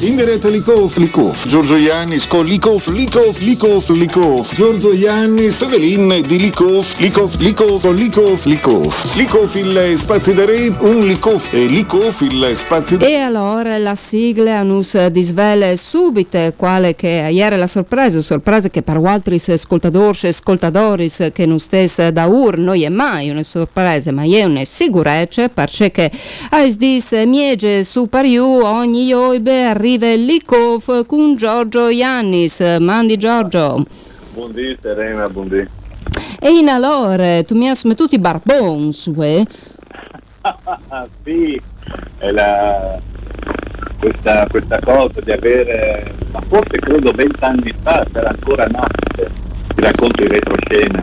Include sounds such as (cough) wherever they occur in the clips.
Inderet Likov, Likov, Giorgio Iannis con Likov, Likov, Likov, Likov, Giorgio Iannis, Evelin di Likov, Likov, Likov, Likov, Likov, Likov il spazi da re, un Likov. E Likov il spazi da E allora la sigla nus disvele subite quale che ieri la sorpresa, sorpresa che per altri ascoltatori e ascoltadoris che non stesse da ur, non è mai una sorpresa, ma è una sicurezza perché a dis miege superiu ogni oibe arriva Likov con Giorgio Iannis. Mandi Giorgio. Buondì Serena, buondì. E in allora tu mi hai smettuto i barbons, eh? (laughs) sì, è la, questa, questa cosa di avere, ma forse credo vent'anni fa c'era ancora Napster, ti racconto in retroscena,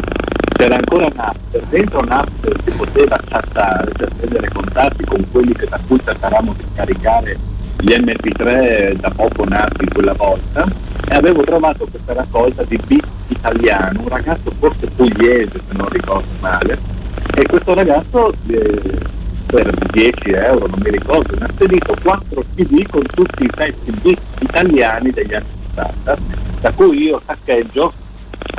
c'era ancora Napster, dentro Napster si poteva chattare per prendere contatti con quelli che da cui cercavamo di scaricare gli MP3 da poco nati quella volta e avevo trovato questa raccolta di beat italiano, un ragazzo forse pugliese se non ricordo male, e questo ragazzo eh, per 10 euro, non mi ricordo, mi ha spedito 4 CD con tutti i pezzi beat italiani degli anni 60, da cui io saccheggio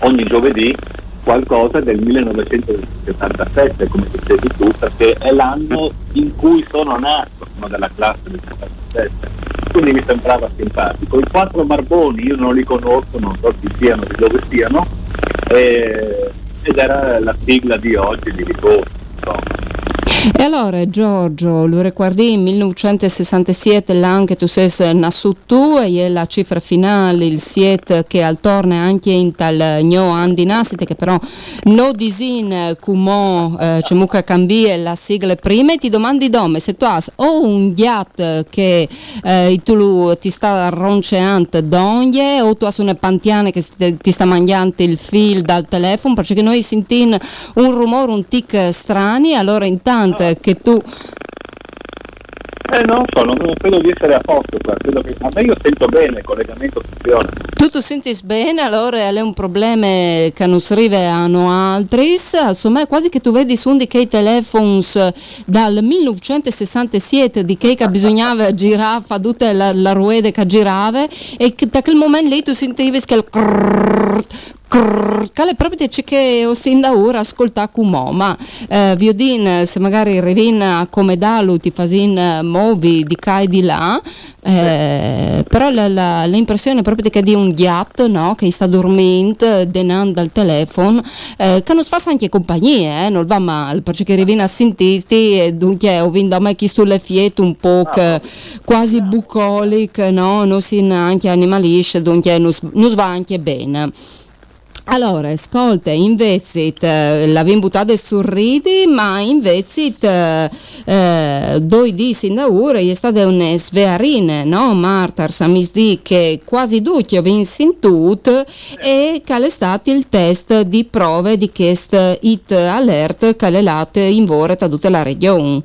ogni giovedì qualcosa del 1977, come dicevi tu, perché è l'anno in cui sono nato, sono della classe del 77, quindi mi sembrava simpatico. I quattro barboni io non li conosco, non so chi siano, di dove siano, eh, ed era la sigla di oggi di ricordo. E allora Giorgio, lo ricordi in 1967 l'anno che tu sei tu e la cifra finale, il 7 che al torne anche in tal gno anno di nascita che però no disin come eh, c'è mucca cambia la sigla prima. E ti domandi dome se tu hai o un ghiat che eh, tu ti sta ronceando d'oglie o tu hai una pantiana che ti sta mangiando il fil dal telefono perché noi sentiamo un rumore, un tic strani allora intanto che tu Eh, non so, non, non credo di essere a posto qua, credo che a me io sento bene, il collegamento funziona. tu ti senti bene allora è un problema che non si arriva hanno altri insomma è quasi che tu vedi su di che i telefoni dal 1967 di che che bisognava girare fa tutta la, la ruede che girava e che da quel momento lì tu sentivi che il crrrr, proprio c'è che ho sin da ora ascolta come ma eh, Viodin se magari rivina come dalu ti fasin movi di qua e di là eh, però la- la- l'impressione è proprio che di un ghiatto no? che sta dormendo denando dal telefono eh, che non si fa anche compagnia eh? non va male perché rivina a sentiti e dunque ho vinto a me chi sulle fiette un po' che quasi bucolic no? non si anche animalisce dunque non, non va anche bene allora, ascolta, invece eh, l'abbiamo buttato sorridi, ma invece eh, eh, due di in da ora è stata una svearina, no? Marta, Samisdi, che quasi tutti abbiamo sentito e che è stato il test di prove di questo hit alert che è lato in vore da tutta la regione.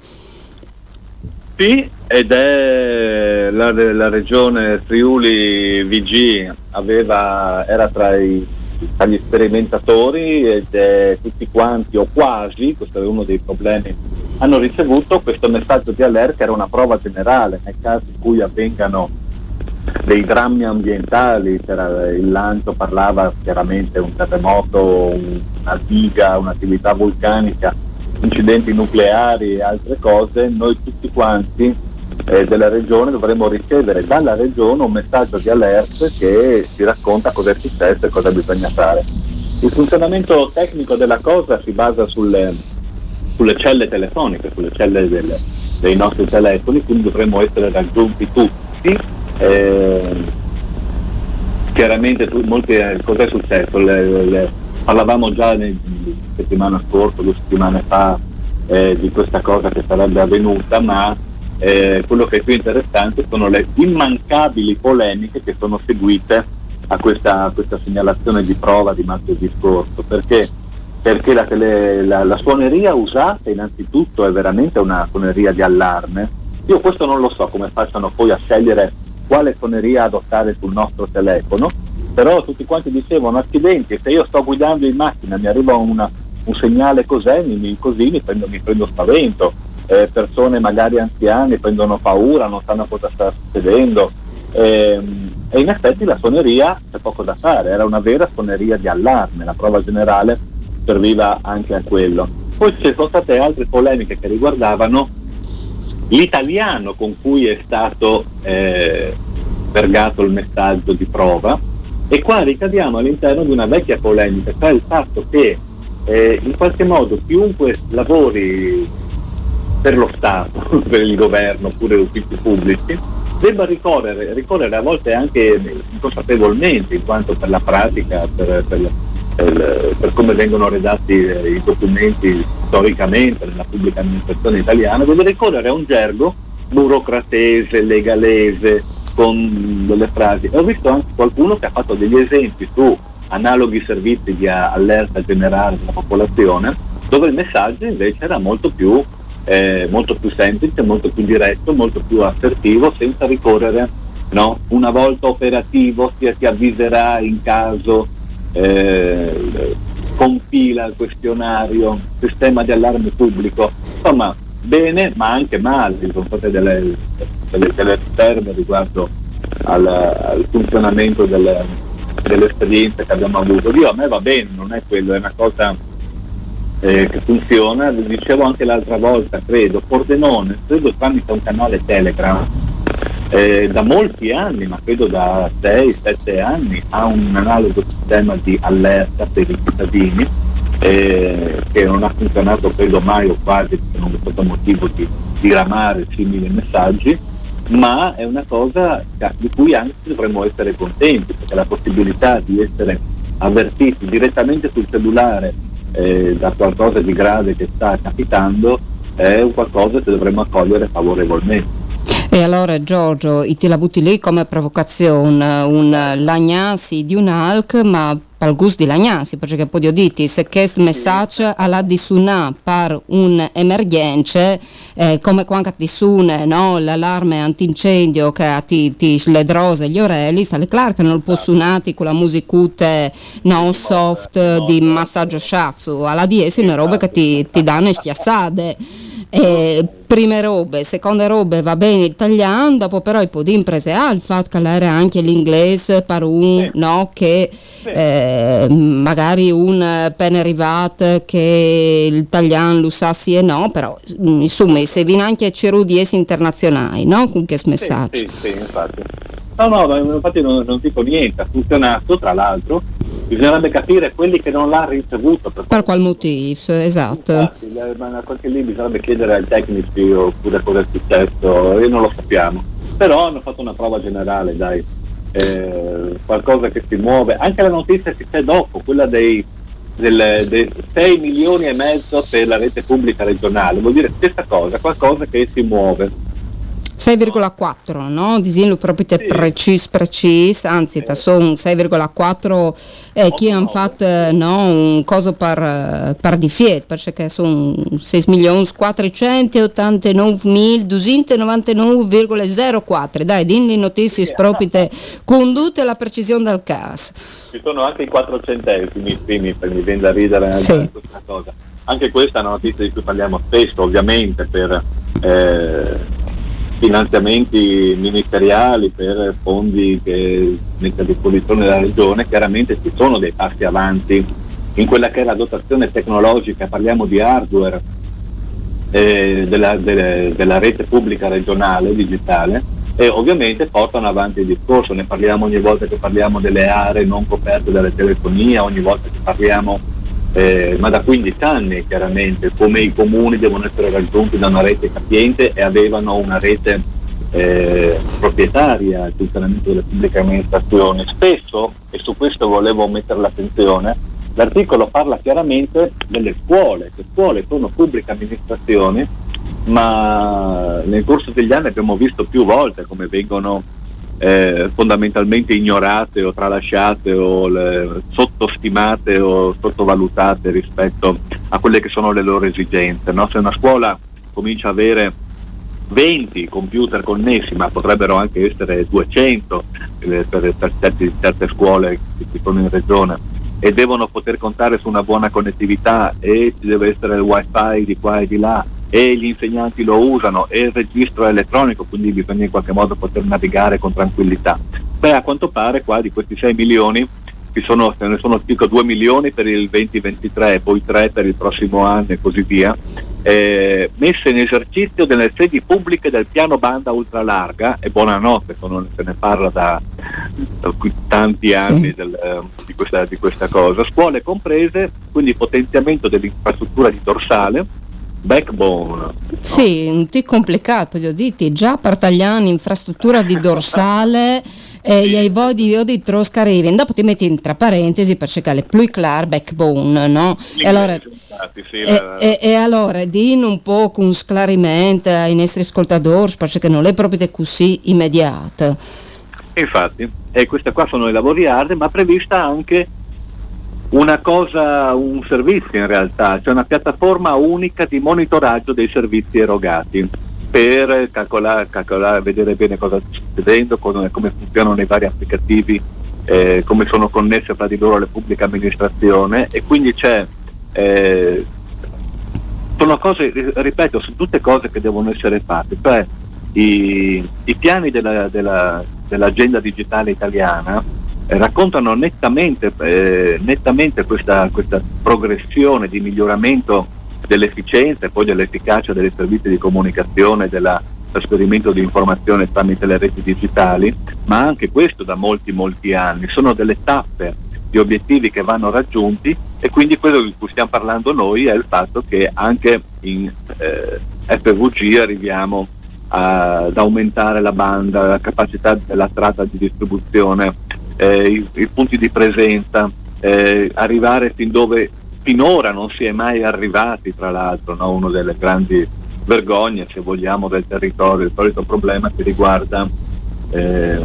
Sì, ed è la, la regione Friuli VG aveva, era tra, i, tra gli sperimentatori ed è tutti quanti o quasi, questo è uno dei problemi, hanno ricevuto questo messaggio di alert che era una prova generale nel caso in cui avvengano dei drammi ambientali, c'era il lancio parlava chiaramente un terremoto, un- una diga, un'attività vulcanica, incidenti nucleari e altre cose, noi tutti quanti eh, della regione dovremmo ricevere dalla regione un messaggio di alert che ci racconta cosa è successo e cosa bisogna fare. Il funzionamento tecnico della cosa si basa sulle, sulle celle telefoniche, sulle celle del- dei nostri telefoni, quindi dovremmo essere raggiunti tutti. eh, chiaramente tu- molti, eh, cos'è successo? Le- le- parlavamo già ne- settimana scorsa, due settimane fa eh, di questa cosa che sarebbe avvenuta, ma eh, quello che è più interessante sono le immancabili polemiche che sono seguite a questa, a questa segnalazione di prova di martedì scorso, perché, perché la, tele, la, la, suoneria usata innanzitutto è veramente una suoneria di allarme. Io questo non lo so come facciano poi a scegliere quale suoneria adottare sul nostro telefono, però tutti quanti dicevano accidenti, se io sto guidando in macchina mi arriva una, un segnale cos'è, mi, così mi prendo, mi prendo spavento, eh, persone magari anziane prendono paura, non sanno cosa sta succedendo. Eh, e in effetti la suoneria c'è poco da fare, era una vera suoneria di allarme, la prova generale serviva anche a quello. Poi ci sono state altre polemiche che riguardavano l'italiano con cui è stato eh, vergato il messaggio di prova e qua ricadiamo all'interno di una vecchia polemica, cioè il fatto che eh, in qualche modo chiunque lavori per lo Stato, (laughs) per il governo oppure uffici pubblici, debba ricorrere, ricorrere a volte anche inconsapevolmente, in quanto per la pratica, per, per, per, per come vengono redatti eh, i documenti storicamente nella pubblica amministrazione italiana, deve ricorrere a un gergo burocratese, legalese, con delle frasi. ho visto anche qualcuno che ha fatto degli esempi su analoghi servizi di allerta generale della popolazione, dove il messaggio invece era molto più eh, molto più semplice, molto più diretto, molto più assertivo, senza ricorrere, no? una volta operativo si, si avviserà in caso, eh, compila il questionario, sistema di allarme pubblico, insomma bene ma anche male, sono state delle, delle, delle riserve riguardo al, al funzionamento delle, delle esperienze che abbiamo avuto. Dio a me va bene, non è quello, è una cosa eh, che funziona, lo dicevo anche l'altra volta, credo, Pordenone, credo tramite un canale Telegram, eh, da molti anni, ma credo da 6-7 anni, ha un analogo sistema di allerta per i cittadini eh, che non ha funzionato credo mai o quasi perché non è stato motivo di diramare simili messaggi, ma è una cosa di cui anche dovremmo essere contenti, perché la possibilità di essere avvertiti direttamente sul cellulare eh, da qualcosa di grave che sta capitando è un qualcosa che dovremmo accogliere favorevolmente. E allora Giorgio, ti la butti lì come provocazione, un lagnasi di un ALC, ma per il gusto di lagnasi, perché poi ho detto, se questo messaggio alla di suona per un'emergenza, eh, come quando ti suona no, l'allarme antincendio che ti, ti sledrosa gli orelli, sta claro che non può suonare con la musicute no, soft di massaggio sciazzo, alla di esse una roba che ti, ti danno schiassate. Eh, prime robe, seconde robe va bene il italiano, dopo però i podin prese al fatto che era anche l'inglese per un sì. no, che sì. eh, magari un penerivat che l'italiano lo sa sì e no, però mm, insomma se viene anche essi internazionali, no? Con che messaggio. Sì, sì, sì, infatti. No, no, infatti non, non dico niente, ha funzionato tra l'altro bisognerebbe capire quelli che non l'hanno ricevuto. Per, per qual motivo, esatto. Infatti, ma anche lì bisognerebbe chiedere ai tecnici oppure cosa è successo, e non lo sappiamo. Però hanno fatto una prova generale, dai, eh, qualcosa che si muove. Anche la notizia che c'è dopo, quella dei, del, dei 6 milioni e mezzo per la rete pubblica regionale, vuol dire stessa cosa, qualcosa che si muove 6,4 no? Disinlo proprio sì. precis precis anzi eh. sono 6,4 eh, chi hanno fatto no, un coso per, per di fiet perché sono 6 milioni 489.299,04 dai dimmi notizie sì. proprio con tutte la precisione del caso ci sono anche i 4 centesimi primi per mi viene da ridere sì. questa cosa anche questa è una notizia di cui parliamo spesso ovviamente per eh, finanziamenti ministeriali per fondi che mette a disposizione la regione, chiaramente ci sono dei passi avanti. In quella che è la dotazione tecnologica, parliamo di hardware eh, della, delle, della rete pubblica regionale digitale e ovviamente portano avanti il discorso, ne parliamo ogni volta che parliamo delle aree non coperte dalla telefonia, ogni volta che parliamo eh, ma da 15 anni chiaramente, come i comuni devono essere raggiunti da una rete capiente e avevano una rete eh, proprietaria al funzionamento delle pubbliche amministrazioni. Spesso, e su questo volevo mettere l'attenzione, l'articolo parla chiaramente delle scuole, le scuole sono pubbliche amministrazioni ma nel corso degli anni abbiamo visto più volte come vengono eh, fondamentalmente ignorate o tralasciate o le, sottostimate o sottovalutate rispetto a quelle che sono le loro esigenze. No? Se una scuola comincia a avere 20 computer connessi, ma potrebbero anche essere 200 eh, per, per certi, certe scuole che ci sono in regione e devono poter contare su una buona connettività e ci deve essere il wifi di qua e di là e gli insegnanti lo usano e il registro è elettronico, quindi bisogna in qualche modo poter navigare con tranquillità. Beh, a quanto pare qua di questi 6 milioni sono, ce ne sono circa 2 milioni per il 2023, poi 3 per il prossimo anno e così via, eh, messe in esercizio delle sedi pubbliche del piano banda ultralarga e buonanotte, non se ne parla da, da tanti anni sì. del, eh, di, questa, di questa cosa, scuole comprese, quindi potenziamento dell'infrastruttura di dorsale, backbone. Sì, no? un po' complicato, voglio dire, già Partagliani, infrastruttura di dorsale e gli hai vodi di troscarivi, dopo ti metti tra parentesi per cercare più clar backbone, no? E allora, e, e, e, allora din un po' con sclarimento ai nostri ascoltatori perché non è proprio così immediata. Infatti, e queste qua sono i lavori hard, ma prevista anche una cosa, un servizio in realtà, cioè una piattaforma unica di monitoraggio dei servizi erogati per calcolare, calcolare vedere bene cosa sta succedendo, come, funzionano i vari applicativi, eh, come sono connesse fra di loro le pubbliche amministrazioni. E quindi c'è eh, sono cose, ripeto, sono tutte cose che devono essere fatte, cioè i, i piani della, della, dell'agenda digitale italiana eh, raccontano nettamente, eh, nettamente questa, questa, progressione di miglioramento dell'efficienza e poi dell'efficacia dei servizi di comunicazione, del trasferimento di informazione tramite le reti digitali, ma anche questo da molti molti anni. Sono delle tappe di obiettivi che vanno raggiunti e quindi quello di cui stiamo parlando noi è il fatto che anche in eh, FVG arriviamo ad aumentare la banda, la capacità della tratta di distribuzione, eh, i, i, punti di presenza, eh, arrivare fin dove finora non si è mai arrivati, tra l'altro, no? una delle grandi vergogne, se vogliamo, del territorio, il solito problema che riguarda eh,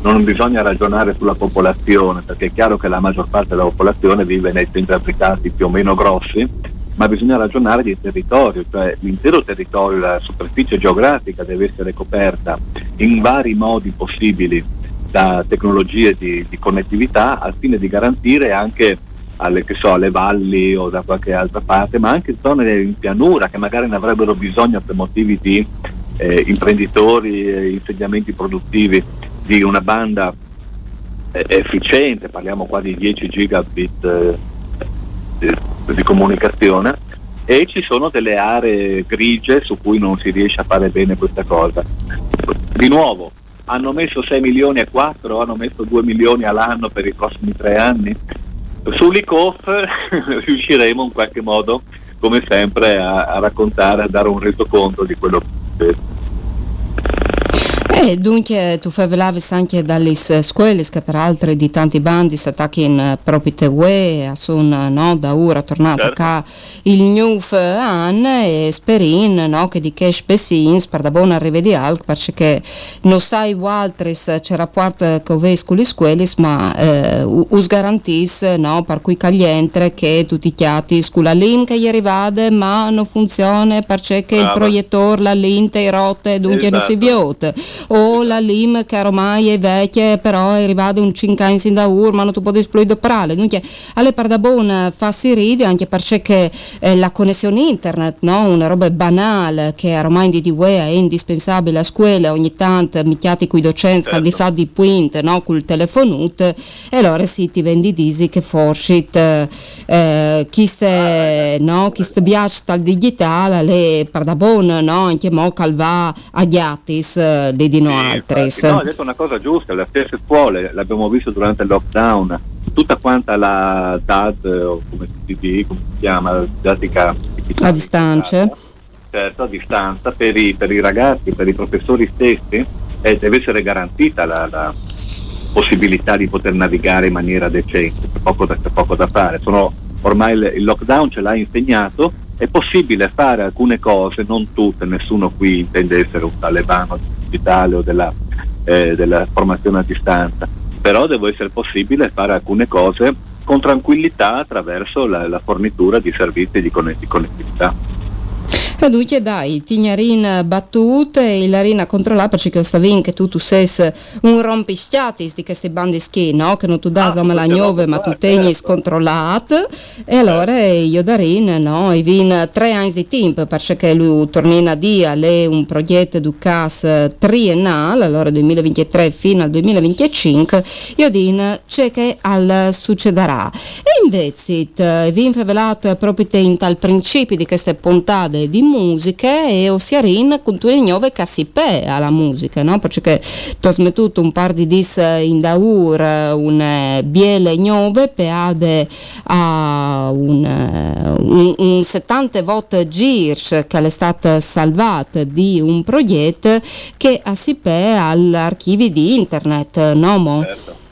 non bisogna ragionare sulla popolazione, perché è chiaro che la maggior parte della popolazione vive nei centri abitati più o meno grossi, ma bisogna ragionare di territorio, cioè l'intero territorio, la superficie geografica deve essere coperta in vari modi possibili da tecnologie di, di connettività al fine di garantire anche alle, so, alle, valli o da qualche altra parte, ma anche zone in pianura che magari ne avrebbero bisogno per motivi di eh, imprenditori e insediamenti produttivi di una banda eh, efficiente, parliamo qua di 10 gigabit eh, di, di comunicazione e ci sono delle aree grigie su cui non si riesce a fare bene questa cosa. Di nuovo, hanno messo 6 milioni e 4, hanno messo 2 milioni all'anno per i prossimi tre anni Sull'ICOF (laughs) riusciremo in qualche modo, come sempre, a, a raccontare, a dare un resoconto di quello che succede. E dunque tu parlavi anche dalle scuole che peraltro di tanti bandi si attaccano proprio te UE, sono no, da ora tornato certo. qua il new anno e sperin no, che di che spessins per da buona rivedi alc perché non sai altris c'è rapporto con le scuole ma eh, us garantis no, per cui caglientre che tutti i chiati scuola link che gli arrivate ma non funziona perché il proiettore la linte rotte dunque esatto. non si viota o la LIM che ormai è vecchia però è arrivata un 5 anni sin da ur ma non tu puoi esplodere prale dunque alle per da buon fa si ride anche perché eh, la connessione internet no? una roba banale che ormai di UE è indispensabile a scuola ogni tanto micchiati con i docenti certo. di fa di point no? col telefonut e allora sì ti vendi disi che forse eh, chi ste no? chi ste piace dal digitale le per da buon no? anche mo calva a ghiatis eh, di no altris. No, hai detto una cosa giusta, le stesse scuole, l'abbiamo visto durante il lockdown, tutta quanta la DAD, o come si, dice, come si chiama, didattica a distanza. Certo, a distanza, per i, per i, ragazzi, per i professori stessi, eh, deve essere garantita la, la, possibilità di poter navigare in maniera decente, c'è poco da, c'è poco da fare. Sono, ormai il, il lockdown ce l'ha insegnato è possibile fare alcune cose, non tutte, nessuno qui intende essere un talebano digitale o della, eh, della formazione a distanza, però deve essere possibile fare alcune cose con tranquillità attraverso la, la fornitura di servizi di connettività. E dunque dai, Tignarin battute e Larina controllare perché stavin che tu tu sei un rompischiatis di questi bandi schi, no? Che non tu dai ah, la gnove ma tu tegni certo. scontrollat e allora io darin, no? E vin tre anni di tempo perché lui tornina di alle un progetto du CAS triennale, allora 2023 fino al 2025, io din c'è che al succederà. E invece vi infavelat proprio in tal principio di queste puntate di musiche e Osiarin con tu nuove cassipe alla musica, no? Perché tu hai smettuto un par di dis in daur un biele nuove peade a un, un, un 70 volte girs che è stata salvata di un progetto che assipe all'archivio di internet, no? Certo.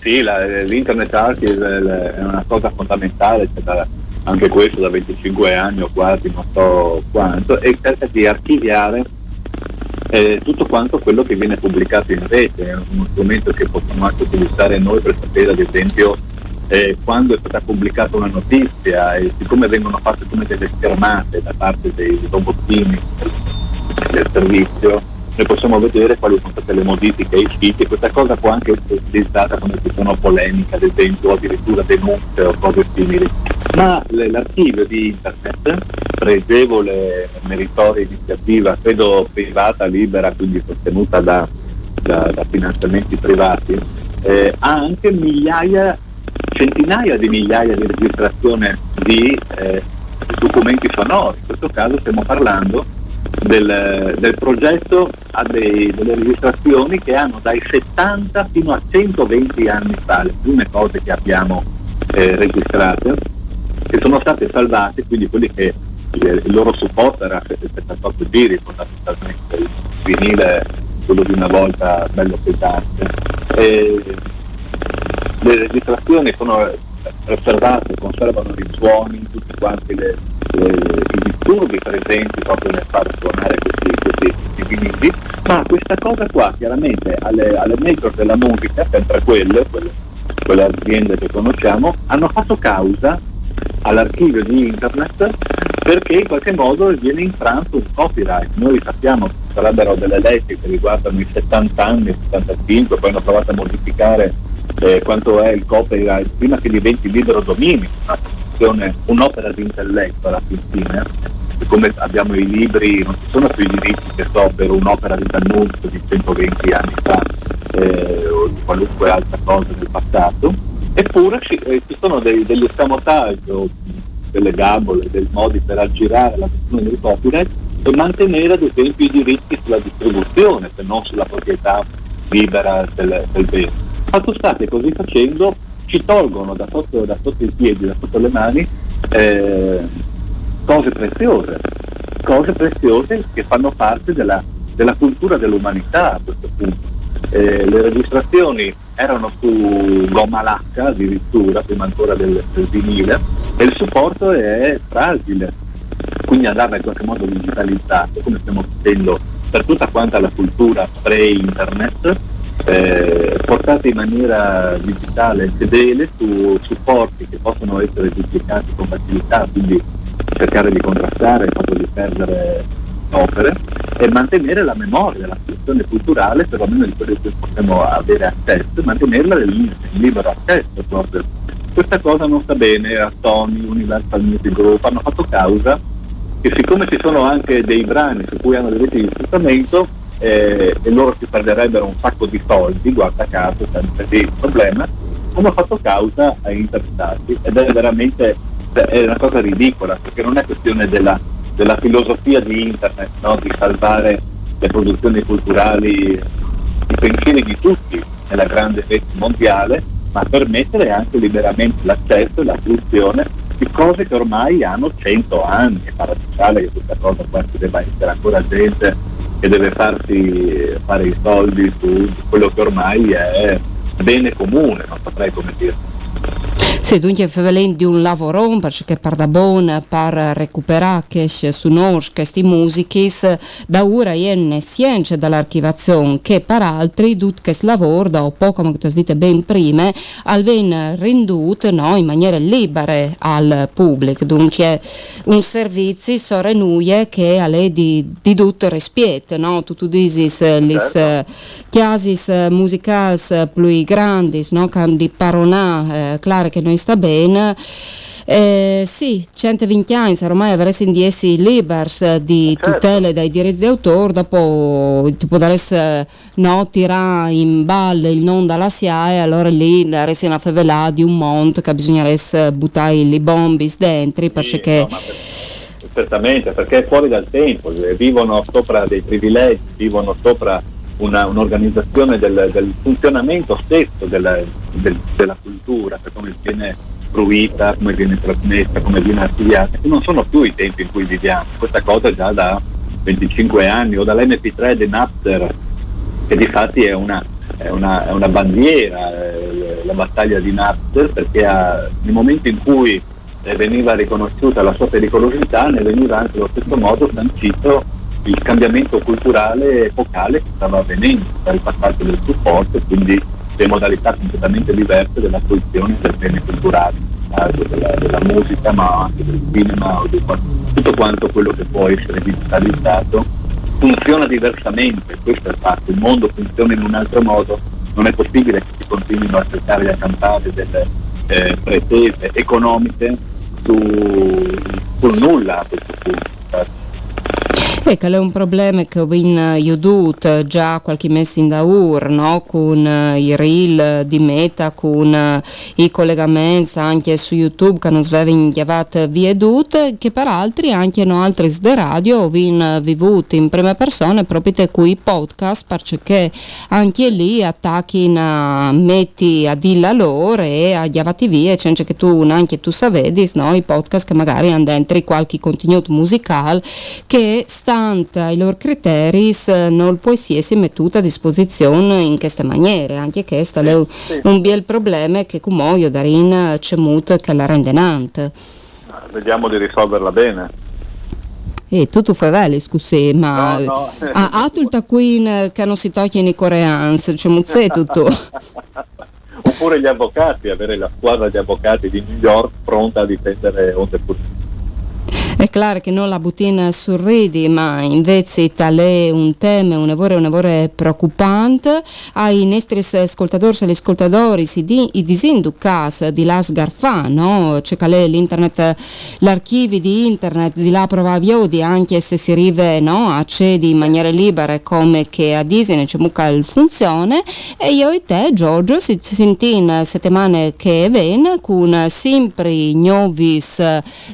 Sì, la, l'internet archive è una cosa fondamentale, cioè da, anche questo da 25 anni o quasi, non so quanto, e cerca di archiviare eh, tutto quanto quello che viene pubblicato in rete, è uno strumento che possiamo anche utilizzare noi per sapere ad esempio eh, quando è stata pubblicata una notizia e siccome vengono fatte come delle schermate da parte dei robottini del, servizio, noi possiamo vedere quali sono state le modifiche ai siti e questa cosa può anche essere utilizzata quando ci sono polemiche, ad esempio, addirittura denunce o cose simili. Ma l'archivio di internet, pregevole, meritoria iniziativa, credo privata, libera, quindi sostenuta da, da, da finanziamenti privati, eh, ha anche migliaia, centinaia di migliaia di registrazioni di eh, documenti sonori. In questo caso stiamo parlando del, del progetto ha dei, delle registrazioni che hanno dai 70 fino a 120 anni fa, le prime cose che abbiamo eh, registrate, che sono state salvate, quindi quelli che il, il loro supporto era 78 giri, fondamentalmente il vinile, quello di una volta bello pesante. E le registrazioni sono preservate, conservano i suoni, tutti quanti le, i disturbi presenti proprio nel far suonare questi, questi, questi vinili, ma questa cosa qua chiaramente alle, alle major della musica, sempre quelle, quelle, quelle aziende che conosciamo, hanno fatto causa all'archivio di internet perché in qualche modo viene infranto un copyright. Noi sappiamo che sarebbero delle leggi che riguardano i 70 anni, 75, poi hanno provato a modificare eh, quanto è il copyright prima che diventi libero dominio, un'opera di intelletto alla fine, come abbiamo i libri, non ci sono più i diritti che so per un'opera di D'Annunzio di 120 anni fa eh, o di qualunque altra cosa del passato, eppure ci, eh, ci sono dei, degli escamotage delle gabole, dei modi per aggirare la questione del copyright e mantenere ad esempio i diritti sulla distribuzione, se non sulla proprietà libera del, del bene. Fatto sta che così facendo ci tolgono da sotto, da sotto i piedi, da sotto le mani, eh, cose preziose, cose preziose che fanno parte della, della cultura dell'umanità a questo punto. Eh, le registrazioni erano su gomma lacca addirittura, prima ancora del, del vinile, e il supporto è fragile, quindi andava in qualche modo digitalizzato, come stiamo facendo per tutta quanta la cultura pre-internet, eh, portate in maniera digitale fedele su supporti che possono essere duplicati con facilità, quindi cercare di contrastare il fatto di perdere opere e mantenere la memoria, la situazione culturale, perlomeno di quelle che possiamo avere accesso, mantenerla in, libero accesso proprio. Questa cosa non sta bene a Sony, Universal Music Group, hanno fatto causa che siccome ci sono anche dei brani su cui hanno dei diritti di sfruttamento, eh, e loro si perderebbero un sacco di soldi, guarda caso, sempre lì il problema, hanno fatto causa a interessati ed è veramente è una cosa ridicola perché non è questione della, della filosofia di internet, no? di salvare le produzioni culturali, i pensieri di tutti nella grande rete mondiale, ma permettere anche liberamente l'accesso e la fruizione di cose che ormai hanno 100 anni. È paradossale che questa cosa qua si debba essere ancora gente che deve farsi fare i soldi su quello che ormai è bene comune, non saprei come dire. Sì, dunque Fevelin di un lavoro perché per da buon per recuperare che su noi questi musici da ora è ne scienze dall'archivazione che per altri tutto questo lavoro dopo come tu hai detto ben prima al ven renduto no, in maniera libera al pubblico dunque un servizio sorenuie che a lei di, di tutto rispetto no? tu, tu dici le certo. chiasis musicali più grandi no? che di paronà eh, claro che noi sta bene. Eh, sì, 120 anni, ormai avresti in essi libers di certo. tutele dai diritti d'autore, dopo ti potresti no, tirare in balle il non dalla SIAE, allora lì resti una fevelà di un monte che bisognerebbe buttare i bombi dentro perché... No, certamente, perché è fuori dal tempo, vivono sopra dei privilegi, vivono sopra una, un'organizzazione del, del, funzionamento stesso della, del, della cultura, per come viene fruita, come viene trasmessa, come viene archiviata, che non sono più i tempi in cui viviamo. Questa cosa già da 25 anni o dall'MP3 di Napster, che di fatti è una, è una, è una bandiera, eh, la battaglia di Napster, perché ha, nel momento in cui eh, veniva riconosciuta la sua pericolosità, ne veniva anche allo stesso modo sancito il cambiamento culturale epocale che stava avvenendo il passaggio del supporto e quindi le modalità completamente diverse della fruizione del bene culturale, della, della, musica ma anche del cinema, di, tutto quanto quello che può essere digitalizzato funziona diversamente, questo è il fatto, il mondo funziona in un altro modo, non è possibile che si continuino a cercare di accampare delle eh, pretese economiche su, sul nulla a questo punto. Ecco, è un problema che ho veduto già qualche mese in daur, no? con uh, i reel di Meta, con i collegamenti anche su YouTube che non svegliano chiavate via dut, che per altri anche no altri de radio ho vivuto in prima persona proprio qui podcast perché anche lì attacchi a metti a dilla loro e a chiavati via, senza che tu anche tu savedi, no? i podcast che magari hanno dentro qualche contenuto musicale che stante ai loro criteri non essere mettuta a disposizione in queste maniere, anche questo è sì. un bel problema che come io darin c'è molto che la rende nante. Vediamo di risolverla bene. E tu tu fai veli, scusi, ma no, no. a Atulta Queen che non si toglie i coreans, c'è muzze tutto. Oppure gli avvocati, avere la squadra di avvocati di New York pronta a difendere onde pulite. È chiaro che non la buttina sorridi, ma invece tale un tema, un lavoro, un lavoro preoccupante. Ai nostri ascoltatori e ascoltatori si di, i disinducas di las garfa, no? C'è l'internet, l'archivio di internet di là provaviodi, anche se si arriva no? accedi in maniera libera come che a Disney c'è mucca il funzione e io e te Giorgio si senti in settimane che ven con sempre nuovi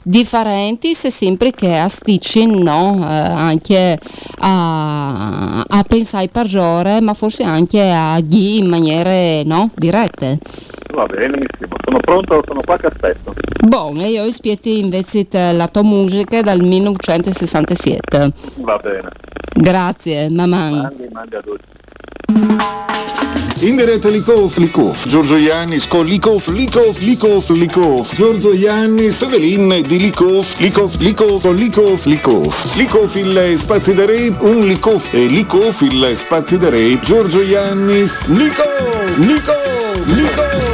differenti se sempre che asticci no, eh, anche a, a pensare per giore, ma forse anche a gli in maniere no, dirette. Va benissimo, sono pronto, sono qua che aspetto. Buono, e io spieti invece la tua musica dal 1967. Va bene. Grazie, mamma. Mandi, mandi a tutti. Inderet Likov, Likov, Giorgio Iannis con Likov, Likov, Likov, Likov, Giorgio Iannis, Evelin di Likov, Likov, Likov, Likov, Likov, Likov il spazi da re, un Likov. E Likov il spazi da re, Giorgio Iannis, Likov, Likov, Likov.